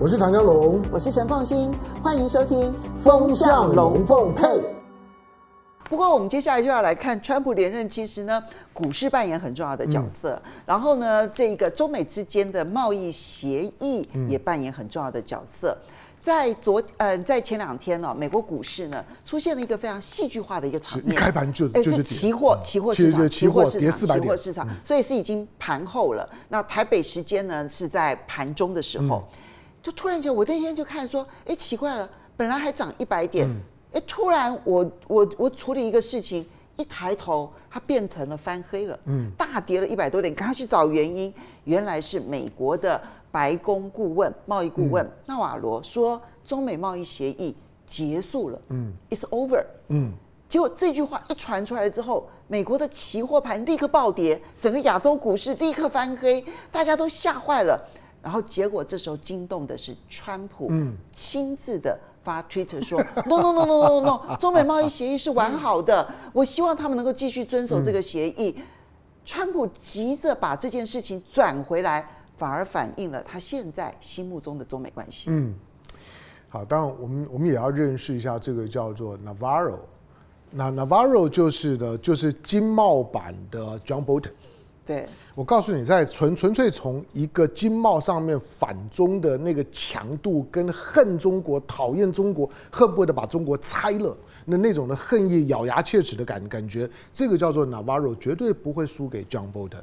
我是唐江龙，我是陈凤欣，欢迎收听《风向龙凤配》。不过，我们接下来就要来看川普连任，其实呢，股市扮演很重要的角色。嗯、然后呢，这个中美之间的贸易协议也扮演很重要的角色。嗯、在昨呃，在前两天呢、哦，美国股市呢出现了一个非常戏剧化的一个场面，一开盘就就是期货，期货市场，期货市场，期货市场，所以是已经盘后了。那台北时间呢是在盘中的时候。嗯就突然间，我那天就看说，哎，奇怪了，本来还涨一百点，哎、嗯，突然我我我处理一个事情，一抬头它变成了翻黑了，嗯，大跌了一百多点，赶快去找原因，原来是美国的白宫顾问、贸易顾问纳、嗯、瓦罗说，中美贸易协议结束了，嗯，it's over，嗯，结果这句话一传出来之后，美国的期货盘立刻暴跌，整个亚洲股市立刻翻黑，大家都吓坏了。然后结果这时候惊动的是川普，亲自的发推特说：“No no no no no no，中美贸易协议是完好的，我希望他们能够继续遵守这个协议。”川普急着把这件事情转回来，反而反映了他现在心目中的中美关系。嗯，好，当然我们我们也要认识一下这个叫做 Navarro，那 Navarro 就是的，就是经贸版的 John Bolton。对，我告诉你，在纯纯粹从一个经贸上面反中的那个强度，跟恨中国、讨厌中国、恨不得把中国拆了，那那种的恨意、咬牙切齿的感感觉，这个叫做 Navarro，绝对不会输给 John Bolton。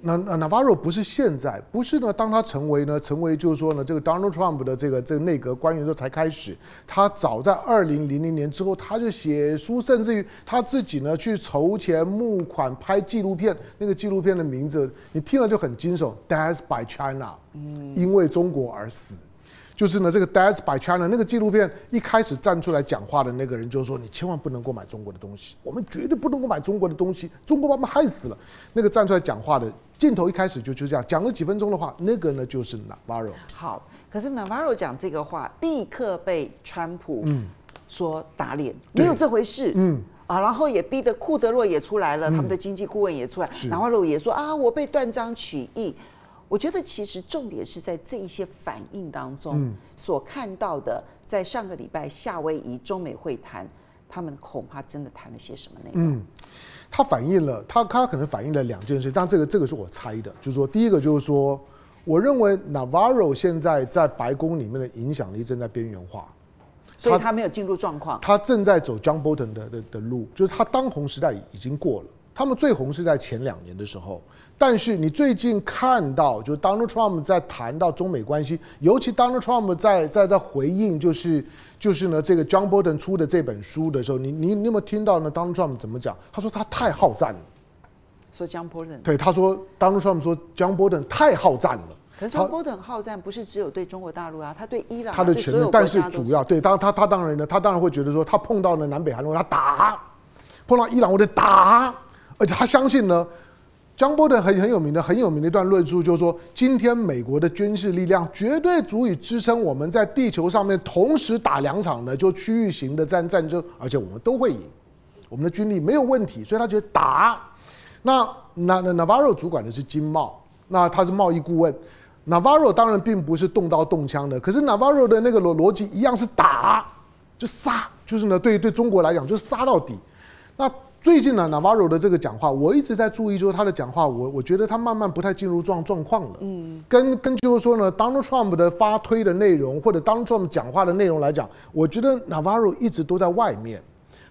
那那 Navarro 不是现在，不是呢？当他成为呢，成为就是说呢，这个 Donald Trump 的这个这个内阁官员的时候才开始。他早在二零零零年之后，他就写书，甚至于他自己呢去筹钱募款拍纪录片。那个纪录片的名字你听了就很惊悚，Death by China，因为中国而死。就是呢，这个 Death by China 那个纪录片一开始站出来讲话的那个人，就是说你千万不能够买中国的东西，我们绝对不能够买中国的东西，中国把我们害死了。那个站出来讲话的镜头一开始就就这样讲了几分钟的话，那个呢就是 Navarro。好，可是 Navarro 讲这个话立刻被川普说打脸，嗯、没有这回事。嗯啊，然后也逼得库德洛也出来了，嗯、他们的经济顾问也出来，Navarro 也说啊，我被断章取义。我觉得其实重点是在这一些反应当中所看到的，在上个礼拜夏威夷中美会谈，他们恐怕真的谈了些什么内容？嗯，他反映了，他他可能反映了两件事，但这个这个是我猜的，就是说，第一个就是说，我认为 Navarro 现在在白宫里面的影响力正在边缘化，所以他没有进入状况，他正在走 John Bolton 的的的路，就是他当红时代已经过了。他们最红是在前两年的时候，但是你最近看到，就是 Donald Trump 在谈到中美关系，尤其 Donald Trump 在在在回应，就是就是呢这个 John Bolton 出的这本书的时候，你你你有没有听到呢？Donald Trump 怎么讲？他说他太好战了。说 John Bolton？对，他说 Donald Trump 说 John Bolton 太好战了。可是 John Bolton 好战不是只有对中国大陆啊，他对伊朗、啊、他的权力，但是主要对当他他当然呢，他当然会觉得说，他碰到了南北韩，他打；碰到伊朗，我得打。而且他相信呢江波的很很有名的很有名的一段论述，就是说，今天美国的军事力量绝对足以支撑我们在地球上面同时打两场的就区域型的战战争，而且我们都会赢，我们的军力没有问题，所以他觉得打。那那那 Navarro 主管的是经贸，那他是贸易顾问，Navarro 当然并不是动刀动枪的，可是 Navarro 的那个逻逻辑一样是打，就杀，就是呢对对中国来讲就是杀到底，那。最近呢，Navarro 的这个讲话，我一直在注意，就是他的讲话，我我觉得他慢慢不太进入状状况了。嗯，跟跟就是说呢，Donald Trump 的发推的内容，或者 Donald Trump 讲话的内容来讲，我觉得 Navarro 一直都在外面，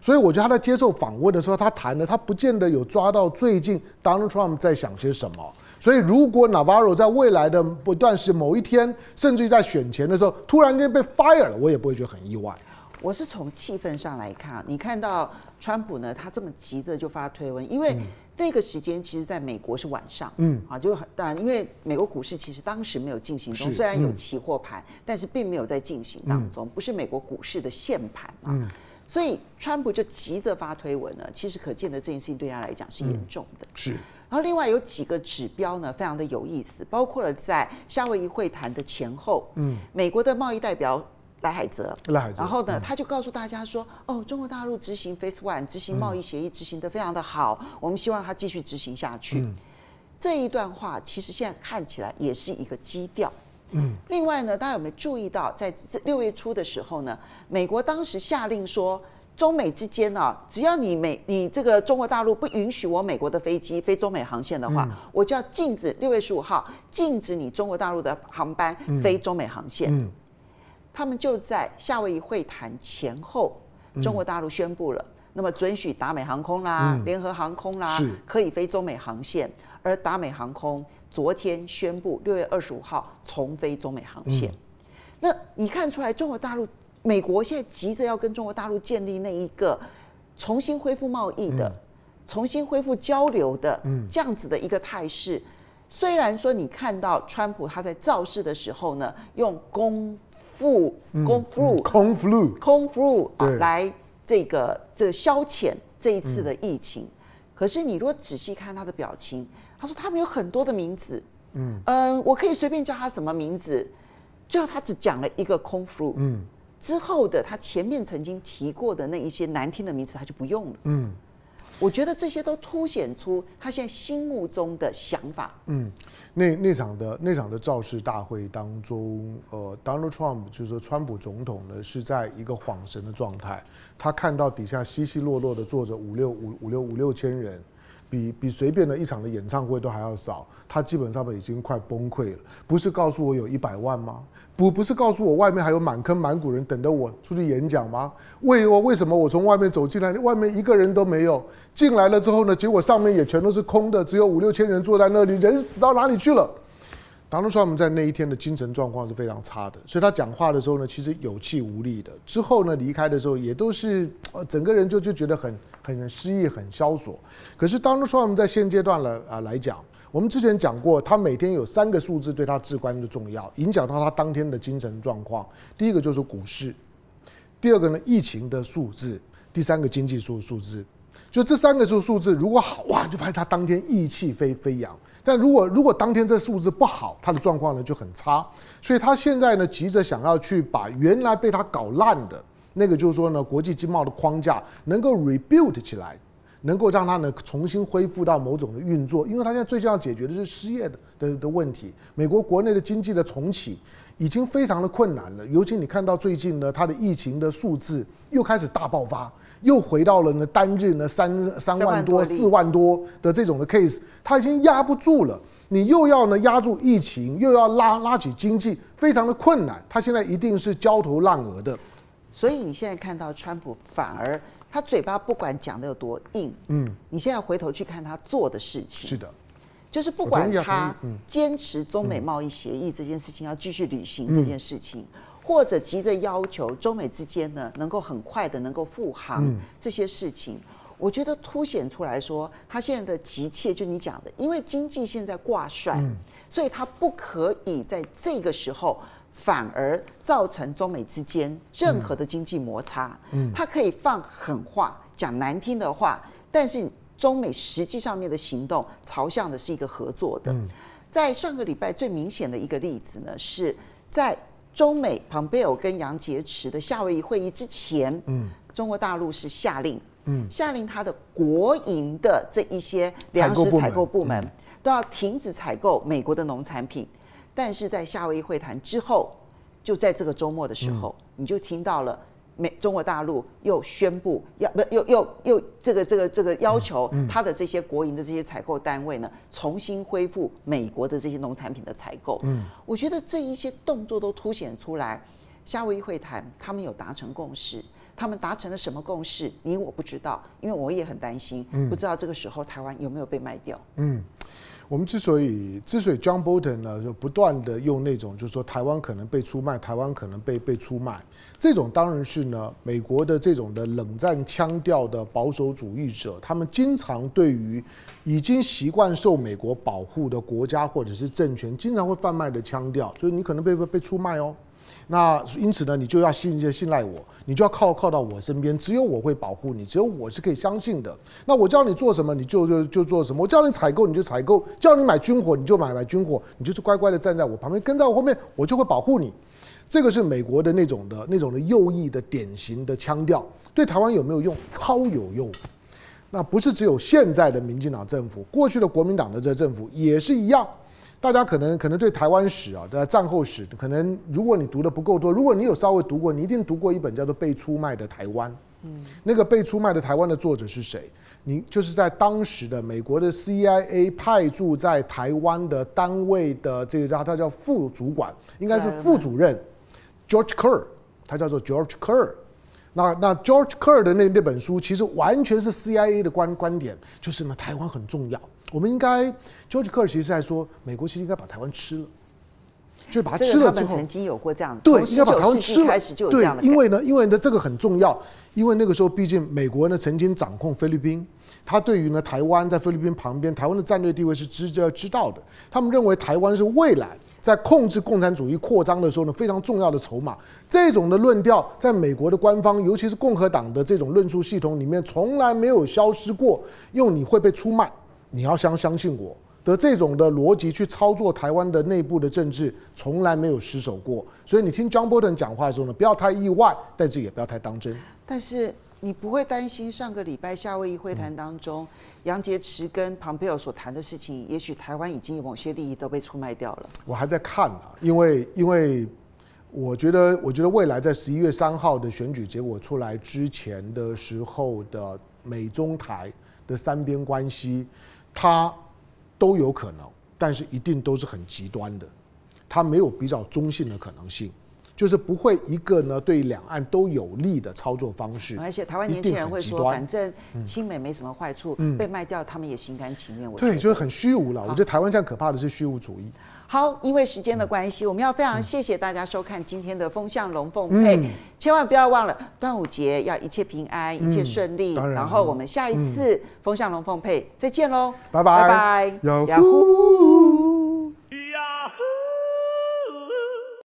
所以我觉得他在接受访问的时候，他谈的他不见得有抓到最近 Donald Trump 在想些什么。所以如果 Navarro 在未来的不断是某一天，甚至于在选前的时候，突然间被 fire 了，我也不会觉得很意外。我是从气氛上来看，你看到。川普呢，他这么急着就发推文，因为那个时间其实在美国是晚上，嗯啊，就很当然，因为美国股市其实当时没有进行中，虽然有期货盘，但是并没有在进行当中，不是美国股市的现盘嘛，所以川普就急着发推文呢，其实可见的这件事情对他来讲是严重的，是。然后另外有几个指标呢，非常的有意思，包括了在夏威夷会谈的前后，嗯，美国的贸易代表。赖海泽，然后呢，他就告诉大家说：“哦，中国大陆执行 Phase One，执行贸易协议执行的非常的好，我们希望他继续执行下去。”这一段话其实现在看起来也是一个基调，嗯，另外呢，大家有没有注意到，在这六月初的时候呢，美国当时下令说，中美之间啊，只要你美你这个中国大陆不允许我美国的飞机飞中美航线的话，嗯、我就要禁止六月十五号禁止你中国大陆的航班飞中美航线。嗯，他们就在夏威夷会谈前后，中国大陆宣布了，那么准许达美航空啦、联合航空啦可以飞中美航线，而达美航空昨天宣布六月二十五号重飞中美航线。那你看出来中国大陆？美国现在急着要跟中国大陆建立那一个重新恢复贸易的、重新恢复交流的这样子的一个态势。虽然说你看到川普他在造势的时候呢，用空 flu、空 flu、空 flu、空 flu 啊来这个这个消遣这一次的疫情，可是你如果仔细看他的表情，他说他们有很多的名字，嗯，呃，我可以随便叫他什么名字，最后他只讲了一个空 flu，嗯。之后的他前面曾经提过的那一些难听的名词，他就不用了。嗯，我觉得这些都凸显出他现在心目中的想法。嗯，那那场的那场的造势大会当中，呃，Donald Trump 就是说川普总统呢是在一个恍神的状态，他看到底下稀稀落落的坐着五六五五六五六千人。比比随便的一场的演唱会都还要少，他基本上已经快崩溃了。不是告诉我有一百万吗？不不是告诉我外面还有满坑满谷人等着我出去演讲吗？为我为什么我从外面走进来，外面一个人都没有？进来了之后呢，结果上面也全都是空的，只有五六千人坐在那里，人死到哪里去了？当初说我们在那一天的精神状况是非常差的，所以他讲话的时候呢，其实有气无力的。之后呢，离开的时候也都是呃，整个人就就觉得很很失意、很萧索。可是当初说我们在现阶段了啊来讲，我们之前讲过，他每天有三个数字对他至关的重要，影响到他当天的精神状况。第一个就是股市，第二个呢疫情的数字，第三个经济数数字。就这三个数数字如果好哇，就发现他当天意气飞飞扬。但如果如果当天这数字不好，他的状况呢就很差，所以他现在呢急着想要去把原来被他搞烂的那个，就是说呢国际经贸的框架能够 rebuild 起来，能够让他呢重新恢复到某种的运作，因为他现在最先要解决的是失业的的的问题，美国国内的经济的重启已经非常的困难了，尤其你看到最近呢，它的疫情的数字又开始大爆发。又回到了呢单日呢三三万多四万多的这种的 case，它已经压不住了。你又要呢压住疫情，又要拉拉起经济，非常的困难。它现在一定是焦头烂额的。所以你现在看到川普，反而他嘴巴不管讲的有多硬，嗯，你现在回头去看他做的事情，是的，就是不管他坚持中美贸易协议这件事情要继续履行这件事情。或者急着要求中美之间呢，能够很快的能够复航这些事情，我觉得凸显出来说，他现在的急切，就你讲的，因为经济现在挂帅，所以他不可以在这个时候反而造成中美之间任何的经济摩擦。嗯他可以放狠话，讲难听的话，但是中美实际上面的行动朝向的是一个合作的。在上个礼拜最明显的一个例子呢，是在。中美庞贝尔跟杨洁篪的夏威夷会议之前，嗯，中国大陆是下令，嗯，下令他的国营的这一些粮食采购部门都要停止采购美国的农产品。但是在夏威夷会谈之后，就在这个周末的时候，你就听到了。美中国大陆又宣布要不又又又这个这个这个要求他的这些国营的这些采购单位呢，重新恢复美国的这些农产品的采购。嗯，我觉得这一些动作都凸显出来，夏威夷会谈他们有达成共识，他们达成了什么共识？你我不知道，因为我也很担心，不知道这个时候台湾有没有被卖掉。嗯。我们之所以之所以 John Bolton 呢，就不断的用那种就是说台湾可能被出卖，台湾可能被被出卖，这种当然是呢美国的这种的冷战腔调的保守主义者，他们经常对于已经习惯受美国保护的国家或者是政权，经常会贩卖的腔调，就是你可能被被被出卖哦。那因此呢，你就要信就信赖我，你就要靠靠到我身边，只有我会保护你，只有我是可以相信的。那我叫你做什么，你就就就做什么。我叫你采购，你就采购；叫你买军火，你就买买军火。你就是乖乖的站在我旁边，跟在我后面，我就会保护你。这个是美国的那种的那种的右翼的典型的腔调，对台湾有没有用？超有用。那不是只有现在的民进党政府，过去的国民党的这政府也是一样。大家可能可能对台湾史啊的战后史，可能如果你读的不够多，如果你有稍微读过，你一定读过一本叫做《被出卖的台湾》。嗯，那个被出卖的台湾的作者是谁？你就是在当时的美国的 CIA 派驻在台湾的单位的这个叫他叫副主管，应该是副主任 George Kerr，他叫做 George Kerr。那那 George Kerr 的那那本书其实完全是 CIA 的观观点，就是呢台湾很重要，我们应该 George Kerr 其实在说美国其实应该把台湾吃了。就把它吃了之后，曾经有过这样子，对，应该把台湾吃了。开始就有这样的。对，因为呢，因为呢，这个很重要，因为那个时候毕竟美国呢曾经掌控菲律宾，他对于呢台湾在菲律宾旁边，台湾的战略地位是知要知道的。他们认为台湾是未来在控制共产主义扩张的时候呢非常重要的筹码。这种的论调在美国的官方，尤其是共和党的这种论述系统里面从来没有消失过。用你会被出卖，你要相相信我。的这种的逻辑去操作台湾的内部的政治，从来没有失手过。所以你听 John Bolton 讲话的时候呢，不要太意外，但是也不要太当真。但是你不会担心上个礼拜夏威夷会谈当中，杨洁篪跟庞佩奥所谈的事情，也许台湾已经有某些利益都被出卖掉了。我还在看啊，因为因为我觉得我觉得未来在十一月三号的选举结果出来之前的时候的美中台的三边关系，它。都有可能，但是一定都是很极端的，它没有比较中性的可能性，就是不会一个呢对两岸都有利的操作方式。而且台湾年轻人会说，反正亲美没什么坏处，嗯、被卖掉他们也心甘情愿。我对，就是很虚无了。我觉得台湾现在可怕的是虚无主义。好，因为时间的关系，我们要非常谢谢大家收看今天的风向龙凤配，嗯、千万不要忘了端午节要一切平安，一切顺利。嗯、然，然后我们下一次风向龙凤配再见喽，拜拜拜拜，Yahoo